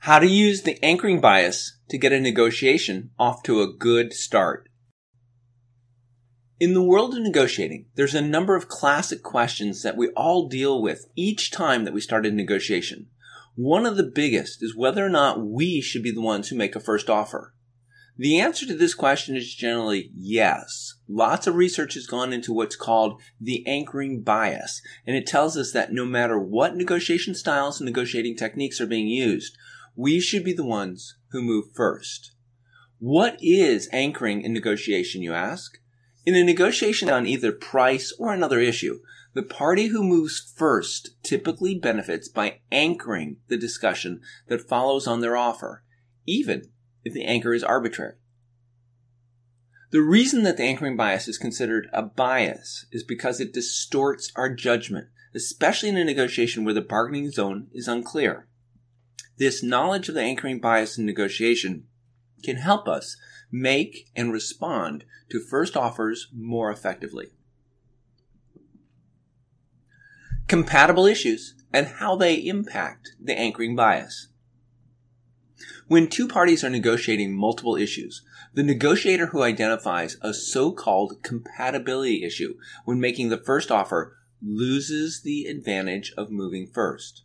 How to use the anchoring bias to get a negotiation off to a good start. In the world of negotiating, there's a number of classic questions that we all deal with each time that we start a negotiation. One of the biggest is whether or not we should be the ones who make a first offer. The answer to this question is generally yes. Lots of research has gone into what's called the anchoring bias, and it tells us that no matter what negotiation styles and negotiating techniques are being used, we should be the ones who move first. What is anchoring in negotiation, you ask? In a negotiation on either price or another issue, the party who moves first typically benefits by anchoring the discussion that follows on their offer, even if the anchor is arbitrary. The reason that the anchoring bias is considered a bias is because it distorts our judgment, especially in a negotiation where the bargaining zone is unclear. This knowledge of the anchoring bias in negotiation can help us make and respond to first offers more effectively. Compatible issues and how they impact the anchoring bias. When two parties are negotiating multiple issues, the negotiator who identifies a so-called compatibility issue when making the first offer loses the advantage of moving first.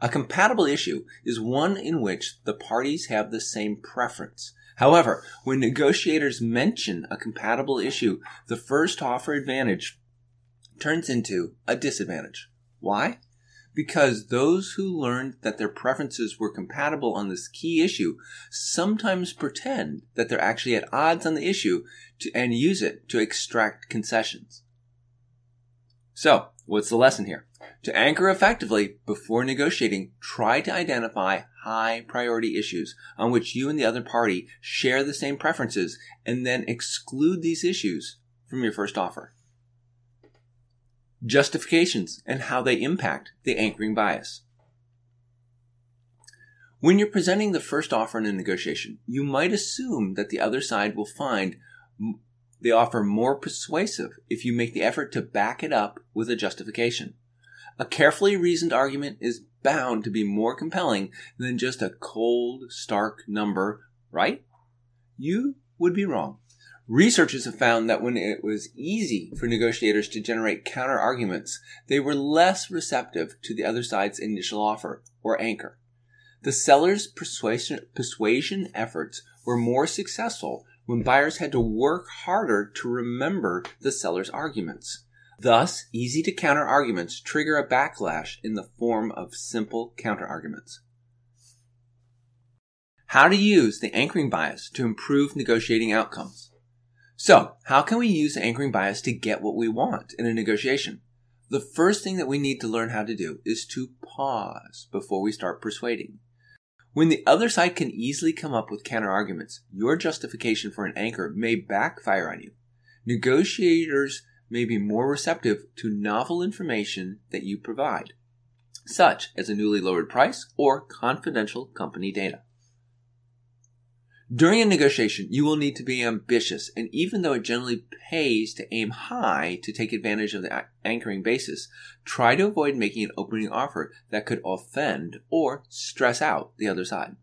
A compatible issue is one in which the parties have the same preference. However, when negotiators mention a compatible issue, the first offer advantage turns into a disadvantage. Why? Because those who learned that their preferences were compatible on this key issue sometimes pretend that they're actually at odds on the issue to, and use it to extract concessions. So, what's the lesson here? To anchor effectively before negotiating, try to identify high priority issues on which you and the other party share the same preferences and then exclude these issues from your first offer. Justifications and how they impact the anchoring bias. When you're presenting the first offer in a negotiation, you might assume that the other side will find the offer more persuasive if you make the effort to back it up with a justification. A carefully reasoned argument is bound to be more compelling than just a cold, stark number, right? You would be wrong. Researchers have found that when it was easy for negotiators to generate counter arguments, they were less receptive to the other side's initial offer or anchor. The seller's persuasion, persuasion efforts were more successful when buyers had to work harder to remember the seller's arguments. Thus, easy to counter arguments trigger a backlash in the form of simple counter arguments. How to use the anchoring bias to improve negotiating outcomes. So, how can we use anchoring bias to get what we want in a negotiation? The first thing that we need to learn how to do is to pause before we start persuading. When the other side can easily come up with counter arguments, your justification for an anchor may backfire on you. Negotiators may be more receptive to novel information that you provide, such as a newly lowered price or confidential company data. During a negotiation, you will need to be ambitious, and even though it generally pays to aim high to take advantage of the anchoring basis, try to avoid making an opening offer that could offend or stress out the other side.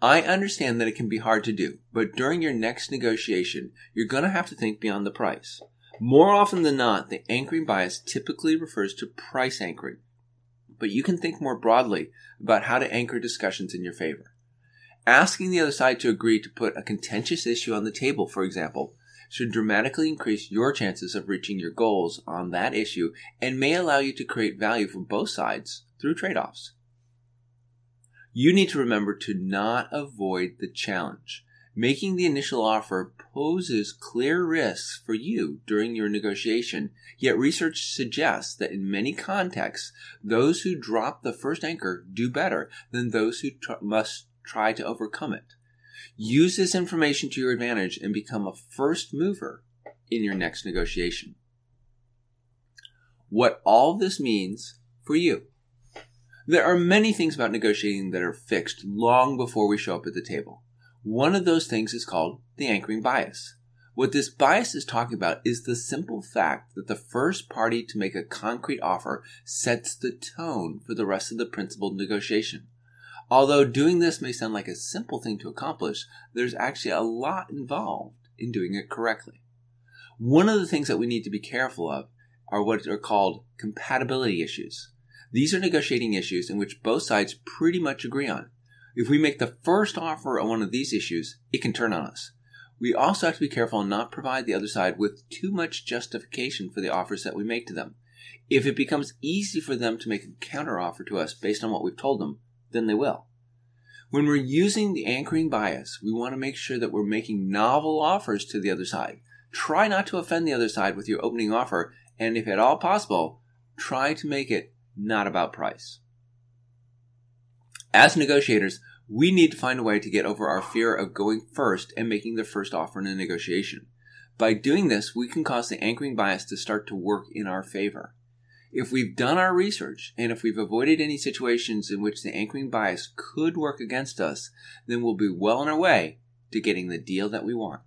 I understand that it can be hard to do, but during your next negotiation, you're going to have to think beyond the price. More often than not, the anchoring bias typically refers to price anchoring, but you can think more broadly about how to anchor discussions in your favor. Asking the other side to agree to put a contentious issue on the table, for example, should dramatically increase your chances of reaching your goals on that issue and may allow you to create value for both sides through trade offs. You need to remember to not avoid the challenge. Making the initial offer poses clear risks for you during your negotiation, yet research suggests that in many contexts, those who drop the first anchor do better than those who tr- must try to overcome it. Use this information to your advantage and become a first mover in your next negotiation. What all this means for you. There are many things about negotiating that are fixed long before we show up at the table. One of those things is called the anchoring bias. What this bias is talking about is the simple fact that the first party to make a concrete offer sets the tone for the rest of the principled negotiation. Although doing this may sound like a simple thing to accomplish, there's actually a lot involved in doing it correctly. One of the things that we need to be careful of are what are called compatibility issues. These are negotiating issues in which both sides pretty much agree on. If we make the first offer on one of these issues, it can turn on us. We also have to be careful and not provide the other side with too much justification for the offers that we make to them. If it becomes easy for them to make a counteroffer to us based on what we've told them, then they will. When we're using the anchoring bias, we want to make sure that we're making novel offers to the other side. Try not to offend the other side with your opening offer, and if at all possible, try to make it not about price. As negotiators, we need to find a way to get over our fear of going first and making the first offer in a negotiation. By doing this, we can cause the anchoring bias to start to work in our favor. If we've done our research and if we've avoided any situations in which the anchoring bias could work against us, then we'll be well on our way to getting the deal that we want.